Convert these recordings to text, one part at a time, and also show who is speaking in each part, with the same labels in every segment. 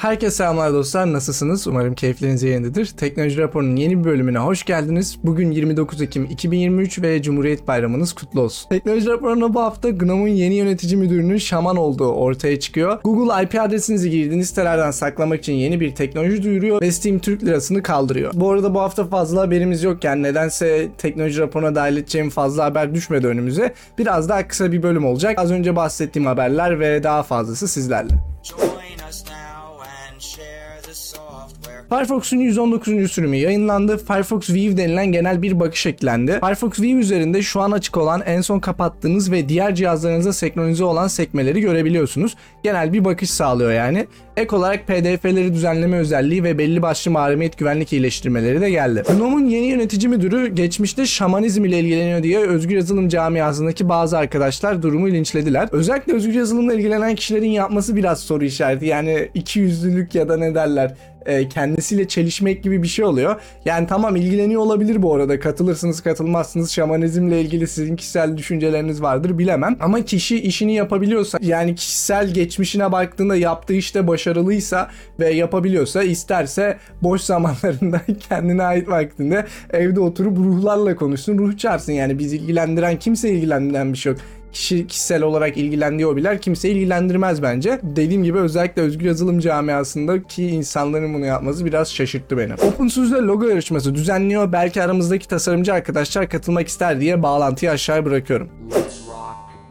Speaker 1: Herkese selamlar dostlar. Nasılsınız? Umarım keyifleriniz yerindedir. Teknoloji Raporu'nun yeni bir bölümüne hoş geldiniz. Bugün 29 Ekim 2023 ve Cumhuriyet Bayramınız kutlu olsun. Teknoloji Raporu'na bu hafta GNOME'un yeni yönetici müdürünün şaman olduğu ortaya çıkıyor. Google IP adresinizi girdiğiniz sitelerden saklamak için yeni bir teknoloji duyuruyor ve Steam Türk lirasını kaldırıyor. Bu arada bu hafta fazla haberimiz yok yani nedense teknoloji raporuna dahil edeceğim fazla haber düşmedi önümüze. Biraz daha kısa bir bölüm olacak. Az önce bahsettiğim haberler ve daha fazlası sizlerle. Firefox'un 119. sürümü yayınlandı. Firefox View denilen genel bir bakış eklendi. Firefox View üzerinde şu an açık olan, en son kapattığınız ve diğer cihazlarınıza senkronize olan sekmeleri görebiliyorsunuz. Genel bir bakış sağlıyor yani. Ek olarak PDF'leri düzenleme özelliği ve belli başlı mahremiyet güvenlik iyileştirmeleri de geldi. GNOME'un yeni yönetici müdürü geçmişte şamanizm ile ilgileniyor diye özgür yazılım camiasındaki bazı arkadaşlar durumu linçlediler. Özellikle özgür yazılımla ilgilenen kişilerin yapması biraz soru işareti. Yani iki yüzlülük ya da ne derler e, kendisiyle çelişmek gibi bir şey oluyor. Yani tamam ilgileniyor olabilir bu arada. Katılırsınız katılmazsınız. Şamanizmle ilgili sizin kişisel düşünceleriniz vardır bilemem. Ama kişi işini yapabiliyorsa yani kişisel geçmişine baktığında yaptığı işte başarılıysa ve yapabiliyorsa isterse boş zamanlarında kendine ait vaktinde evde oturup ruhlarla konuşsun. Ruh çağırsın yani biz ilgilendiren kimse ilgilendiren bir şey yok kişi kişisel olarak ilgilendiği hobiler kimse ilgilendirmez bence. Dediğim gibi özellikle özgür yazılım camiasındaki insanların bunu yapması biraz şaşırttı beni. OpenSUSE logo yarışması düzenliyor. Belki aramızdaki tasarımcı arkadaşlar katılmak ister diye bağlantıyı aşağı bırakıyorum.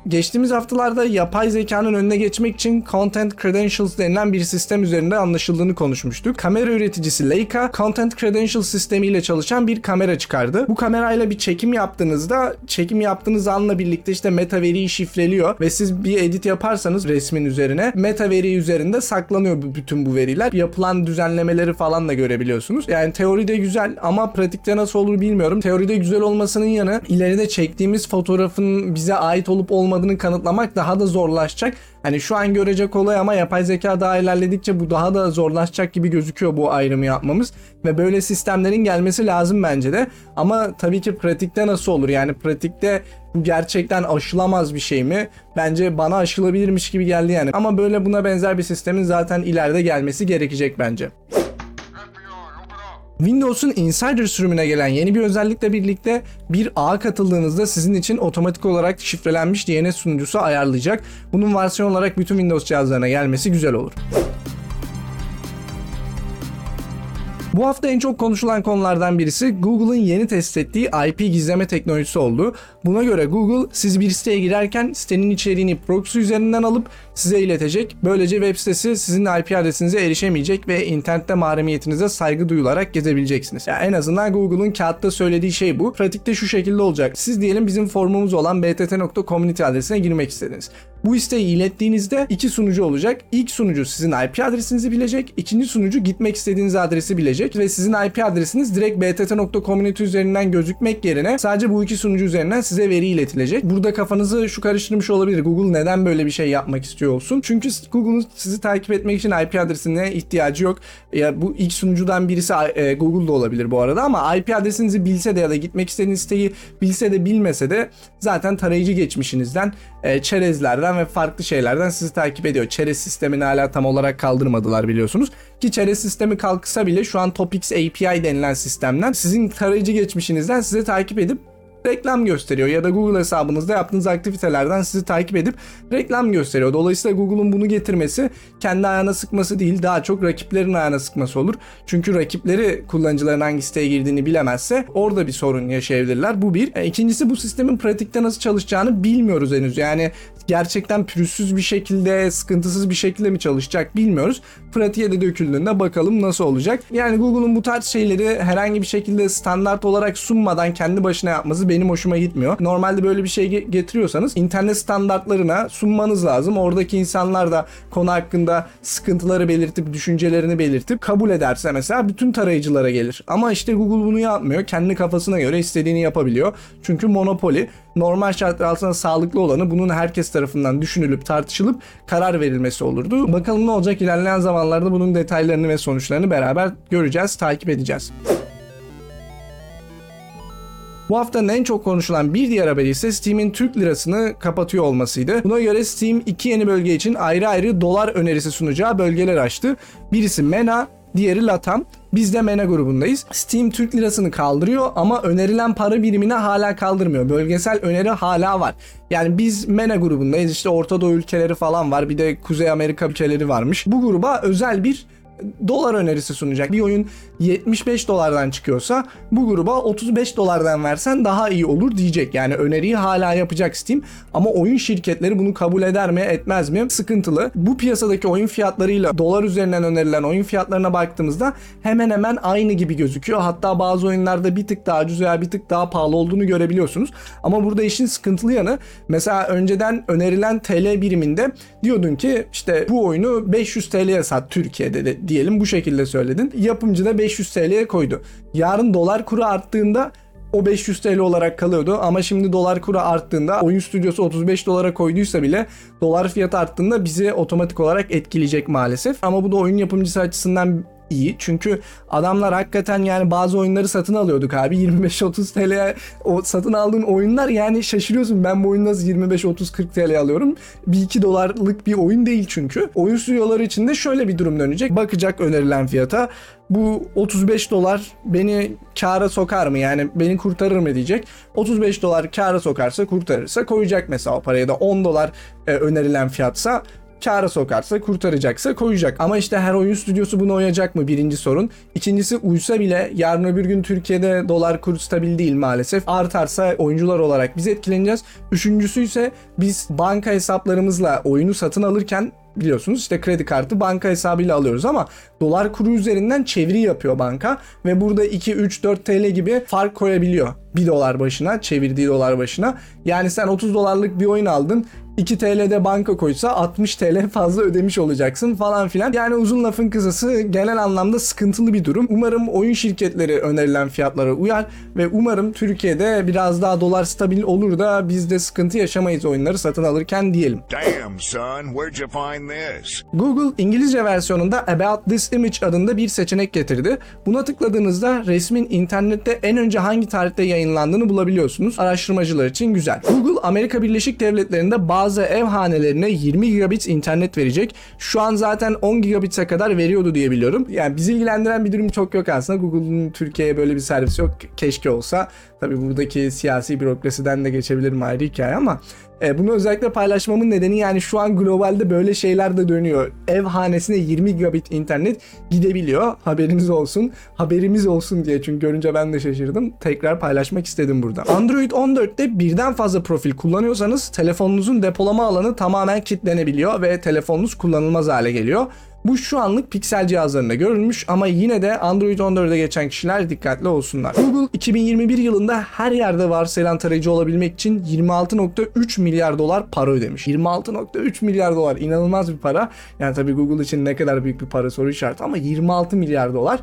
Speaker 1: Geçtiğimiz haftalarda yapay zekanın önüne geçmek için Content Credentials denilen bir sistem üzerinde anlaşıldığını konuşmuştuk. Kamera üreticisi Leica, Content Credentials sistemiyle çalışan bir kamera çıkardı. Bu kamerayla bir çekim yaptığınızda, çekim yaptığınız anla birlikte işte meta veriyi şifreliyor ve siz bir edit yaparsanız resmin üzerine meta veri üzerinde saklanıyor bütün bu veriler. Yapılan düzenlemeleri falan da görebiliyorsunuz. Yani teoride güzel ama pratikte nasıl olur bilmiyorum. Teoride güzel olmasının yanı ileride çektiğimiz fotoğrafın bize ait olup olmadığını kanıtlamak daha da zorlaşacak. Hani şu an görecek olay ama yapay zeka daha ilerledikçe bu daha da zorlaşacak gibi gözüküyor bu ayrımı yapmamız. Ve böyle sistemlerin gelmesi lazım bence de. Ama tabii ki pratikte nasıl olur? Yani pratikte bu gerçekten aşılamaz bir şey mi? Bence bana aşılabilirmiş gibi geldi yani. Ama böyle buna benzer bir sistemin zaten ileride gelmesi gerekecek bence. Windows'un Insider sürümüne gelen yeni bir özellikle birlikte bir ağa katıldığınızda sizin için otomatik olarak şifrelenmiş DNS sunucusu ayarlayacak. Bunun versiyon olarak bütün Windows cihazlarına gelmesi güzel olur. Bu hafta en çok konuşulan konulardan birisi Google'ın yeni test ettiği IP gizleme teknolojisi oldu. Buna göre Google siz bir siteye girerken sitenin içeriğini proxy üzerinden alıp size iletecek. Böylece web sitesi sizin IP adresinize erişemeyecek ve internette mahremiyetinize saygı duyularak gezebileceksiniz. Yani en azından Google'un kağıtta söylediği şey bu. Pratikte şu şekilde olacak. Siz diyelim bizim formumuz olan btt.community adresine girmek istediniz. Bu isteği ilettiğinizde iki sunucu olacak. İlk sunucu sizin IP adresinizi bilecek. İkinci sunucu gitmek istediğiniz adresi bilecek ve sizin IP adresiniz direkt btt.community üzerinden gözükmek yerine sadece bu iki sunucu üzerinden size veri iletilecek. Burada kafanızı şu karıştırmış olabilir. Google neden böyle bir şey yapmak istiyor olsun? Çünkü Google'un sizi takip etmek için IP adresine ihtiyacı yok. Ya bu ilk sunucudan birisi e, Google'da olabilir bu arada ama IP adresinizi bilse de ya da gitmek istediğiniz siteyi bilse de bilmese de zaten tarayıcı geçmişinizden e, çerezlerden ve farklı şeylerden sizi takip ediyor. Çerez sistemini hala tam olarak kaldırmadılar biliyorsunuz. Ki çerez sistemi kalksa bile şu an Topics API denilen sistemden sizin tarayıcı geçmişinizden size takip edip reklam gösteriyor ya da Google hesabınızda yaptığınız aktivitelerden sizi takip edip reklam gösteriyor. Dolayısıyla Google'un bunu getirmesi kendi ayağına sıkması değil daha çok rakiplerin ayağına sıkması olur. Çünkü rakipleri kullanıcıların hangi siteye girdiğini bilemezse orada bir sorun yaşayabilirler. Bu bir. E, İkincisi bu sistemin pratikte nasıl çalışacağını bilmiyoruz henüz. Yani gerçekten pürüzsüz bir şekilde, sıkıntısız bir şekilde mi çalışacak bilmiyoruz. Pratiğe de döküldüğünde bakalım nasıl olacak. Yani Google'un bu tarz şeyleri herhangi bir şekilde standart olarak sunmadan kendi başına yapması benim hoşuma gitmiyor. Normalde böyle bir şey ge- getiriyorsanız internet standartlarına sunmanız lazım. Oradaki insanlar da konu hakkında sıkıntıları belirtip düşüncelerini belirtip kabul ederse mesela bütün tarayıcılara gelir. Ama işte Google bunu yapmıyor. Kendi kafasına göre istediğini yapabiliyor. Çünkü monopoli normal şartlar altında sağlıklı olanı bunun herkes tarafından düşünülüp tartışılıp karar verilmesi olurdu. Bakalım ne olacak ilerleyen zamanlarda bunun detaylarını ve sonuçlarını beraber göreceğiz, takip edeceğiz. Bu haftanın en çok konuşulan bir diğer haberi ise Steam'in Türk lirasını kapatıyor olmasıydı. Buna göre Steam iki yeni bölge için ayrı ayrı dolar önerisi sunacağı bölgeler açtı. Birisi MENA, diğeri LATAM. Biz de MENA grubundayız. Steam Türk lirasını kaldırıyor ama önerilen para birimine hala kaldırmıyor. Bölgesel öneri hala var. Yani biz MENA grubundayız. İşte Orta Doğu ülkeleri falan var. Bir de Kuzey Amerika ülkeleri varmış. Bu gruba özel bir dolar önerisi sunacak. Bir oyun 75 dolardan çıkıyorsa bu gruba 35 dolardan versen daha iyi olur diyecek. Yani öneriyi hala yapacak Steam ama oyun şirketleri bunu kabul eder mi etmez mi sıkıntılı. Bu piyasadaki oyun fiyatlarıyla dolar üzerinden önerilen oyun fiyatlarına baktığımızda hemen hemen aynı gibi gözüküyor. Hatta bazı oyunlarda bir tık daha ucuz veya bir tık daha pahalı olduğunu görebiliyorsunuz. Ama burada işin sıkıntılı yanı mesela önceden önerilen TL biriminde diyordun ki işte bu oyunu 500 TL'ye sat Türkiye'de de diyelim bu şekilde söyledin. Yapımcı da 500 TL'ye koydu. Yarın dolar kuru arttığında o 500 TL olarak kalıyordu ama şimdi dolar kuru arttığında oyun stüdyosu 35 dolara koyduysa bile dolar fiyatı arttığında bizi otomatik olarak etkileyecek maalesef. Ama bu da oyun yapımcısı açısından iyi. Çünkü adamlar hakikaten yani bazı oyunları satın alıyorduk abi. 25-30 TL'ye o satın aldığın oyunlar yani şaşırıyorsun. Ben bu oyunu nasıl 25-30-40 TL alıyorum? 1-2 dolarlık bir oyun değil çünkü. Oyun stüdyoları için de şöyle bir durum dönecek. Bakacak önerilen fiyata. Bu 35 dolar beni kâra sokar mı? Yani beni kurtarır mı diyecek. 35 dolar kâra sokarsa kurtarırsa koyacak mesela o paraya da 10 dolar e, önerilen fiyatsa kâra sokarsa kurtaracaksa koyacak. Ama işte her oyun stüdyosu buna uyacak mı birinci sorun. İkincisi uysa bile yarın öbür gün Türkiye'de dolar kuru stabil değil maalesef. Artarsa oyuncular olarak biz etkileneceğiz. Üçüncüsü ise biz banka hesaplarımızla oyunu satın alırken biliyorsunuz işte kredi kartı banka hesabıyla alıyoruz ama dolar kuru üzerinden çeviri yapıyor banka ve burada 2 3 4 TL gibi fark koyabiliyor 1 dolar başına çevirdiği dolar başına. Yani sen 30 dolarlık bir oyun aldın 2 TL'de banka koysa 60 TL fazla ödemiş olacaksın falan filan. Yani uzun lafın kısası genel anlamda sıkıntılı bir durum. Umarım oyun şirketleri önerilen fiyatlara uyar ve umarım Türkiye'de biraz daha dolar stabil olur da biz de sıkıntı yaşamayız oyunları satın alırken diyelim.
Speaker 2: Damn, son, where'd you find this?
Speaker 1: Google İngilizce versiyonunda About This Image adında bir seçenek getirdi. Buna tıkladığınızda resmin internette en önce hangi tarihte yayınlandığını bulabiliyorsunuz. Araştırmacılar için güzel. Google Amerika Birleşik Devletleri'nde bazı ev hanelerine 20 gigabit internet verecek. Şu an zaten 10 gigabit'e kadar veriyordu diye biliyorum. Yani bizi ilgilendiren bir durum çok yok aslında. Google'un Türkiye'ye böyle bir servisi yok. Keşke olsa. Tabii buradaki siyasi bürokrasiden de geçebilirim ayrı hikaye ama e, bunu özellikle paylaşmamın nedeni yani şu an globalde böyle şeyler de dönüyor. Ev hanesine 20 gigabit internet gidebiliyor. Haberiniz olsun. Haberimiz olsun diye çünkü görünce ben de şaşırdım. Tekrar paylaşmak istedim burada. Android 14'te birden fazla profil kullanıyorsanız telefonunuzun depolama alanı tamamen kilitlenebiliyor ve telefonunuz kullanılmaz hale geliyor. Bu şu anlık Pixel cihazlarında görülmüş ama yine de Android 14'e geçen kişiler dikkatli olsunlar. Google 2021 yılında her yerde varsayılan tarayıcı olabilmek için 26.3 milyar dolar para ödemiş. 26.3 milyar dolar inanılmaz bir para. Yani tabii Google için ne kadar büyük bir para soru işareti ama 26 milyar dolar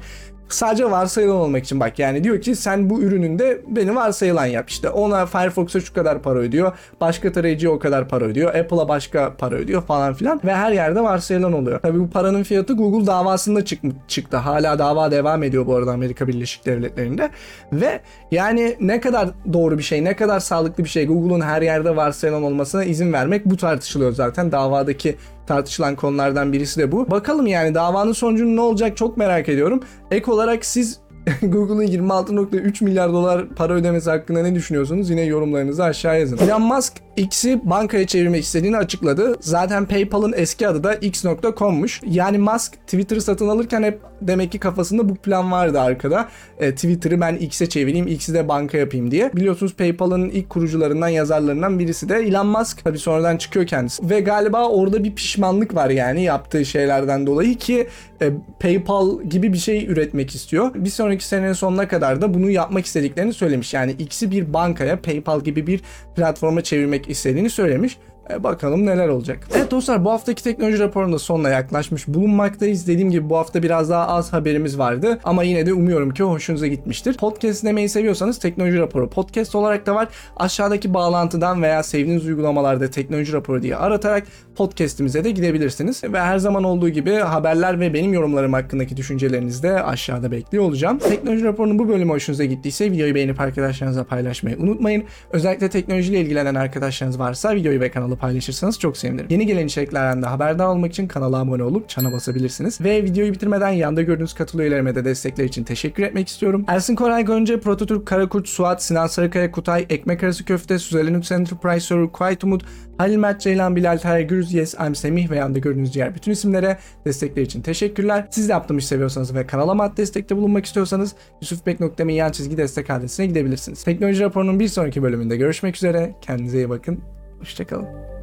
Speaker 1: sadece varsayılan olmak için bak yani diyor ki sen bu ürününde beni varsayılan yap. İşte ona Firefox'a şu kadar para ödüyor başka tarayıcıya o kadar para ödüyor Apple'a başka para ödüyor falan filan ve her yerde varsayılan oluyor. Tabi bu paranın fiyatı Google davasında çık çıktı. Hala dava devam ediyor bu arada Amerika Birleşik Devletleri'nde. Ve yani ne kadar doğru bir şey ne kadar sağlıklı bir şey Google'un her yerde varsayılan olmasına izin vermek bu tartışılıyor zaten. Davadaki tartışılan konulardan birisi de bu. Bakalım yani davanın sonucunun ne olacak çok merak ediyorum. Ek olarak siz Google'ın 26.3 milyar dolar para ödemesi hakkında ne düşünüyorsunuz? Yine yorumlarınızı aşağı yazın. Elon Musk X'i bankaya çevirmek istediğini açıkladı. Zaten PayPal'ın eski adı da X.com'muş. Yani Musk Twitter'ı satın alırken hep demek ki kafasında bu plan vardı arkada. E, Twitter'ı ben X'e çevireyim, X'i de banka yapayım diye. Biliyorsunuz PayPal'ın ilk kurucularından, yazarlarından birisi de Elon Musk. Tabii sonradan çıkıyor kendisi. Ve galiba orada bir pişmanlık var yani yaptığı şeylerden dolayı ki e, PayPal gibi bir şey üretmek istiyor. Bir sonraki senenin sonuna kadar da bunu yapmak istediklerini söylemiş. Yani X'i bir bankaya, PayPal gibi bir platforma çevirmek istediğini söylemiş. E, bakalım neler olacak. Evet dostlar bu haftaki teknoloji raporunun da sonuna yaklaşmış bulunmaktayız. Dediğim gibi bu hafta biraz daha az haberimiz vardı ama yine de umuyorum ki hoşunuza gitmiştir. Podcast dinlemeyi seviyorsanız teknoloji raporu podcast olarak da var. Aşağıdaki bağlantıdan veya sevdiğiniz uygulamalarda teknoloji raporu diye aratarak podcast'imize de gidebilirsiniz. Ve her zaman olduğu gibi haberler ve benim yorumlarım hakkındaki düşüncelerinizi de aşağıda bekliyor olacağım. Teknoloji raporunun bu bölümü hoşunuza gittiyse videoyu beğenip arkadaşlarınızla paylaşmayı unutmayın. Özellikle teknolojiyle ilgilenen arkadaşlarınız varsa videoyu ve kanalı paylaşırsanız çok sevinirim. Yeni gelen içeriklerden de haberdar olmak için kanala abone olup çana basabilirsiniz. Ve videoyu bitirmeden yanda gördüğünüz katıl üyelerime de destekler için teşekkür etmek istiyorum. Ersin Koray Gönce, Prototürk, Karakurt, Suat, Sinan Sarıkaya, Kutay, Ekmek Arası Köfte, Suzel Linux Enterprise Server, Quiet Umut, Halil Mert Ceylan, Bilal Tayyar Gürüz, Yes, I'm Semih ve yanda gördüğünüz diğer bütün isimlere destekler için teşekkürler. Siz de yaptığım işi seviyorsanız ve kanalıma at destekte bulunmak istiyorsanız yusufbek.me yan çizgi destek adresine gidebilirsiniz. Teknoloji raporunun bir sonraki bölümünde görüşmek üzere. Kendinize iyi bakın. Hoşçakalın.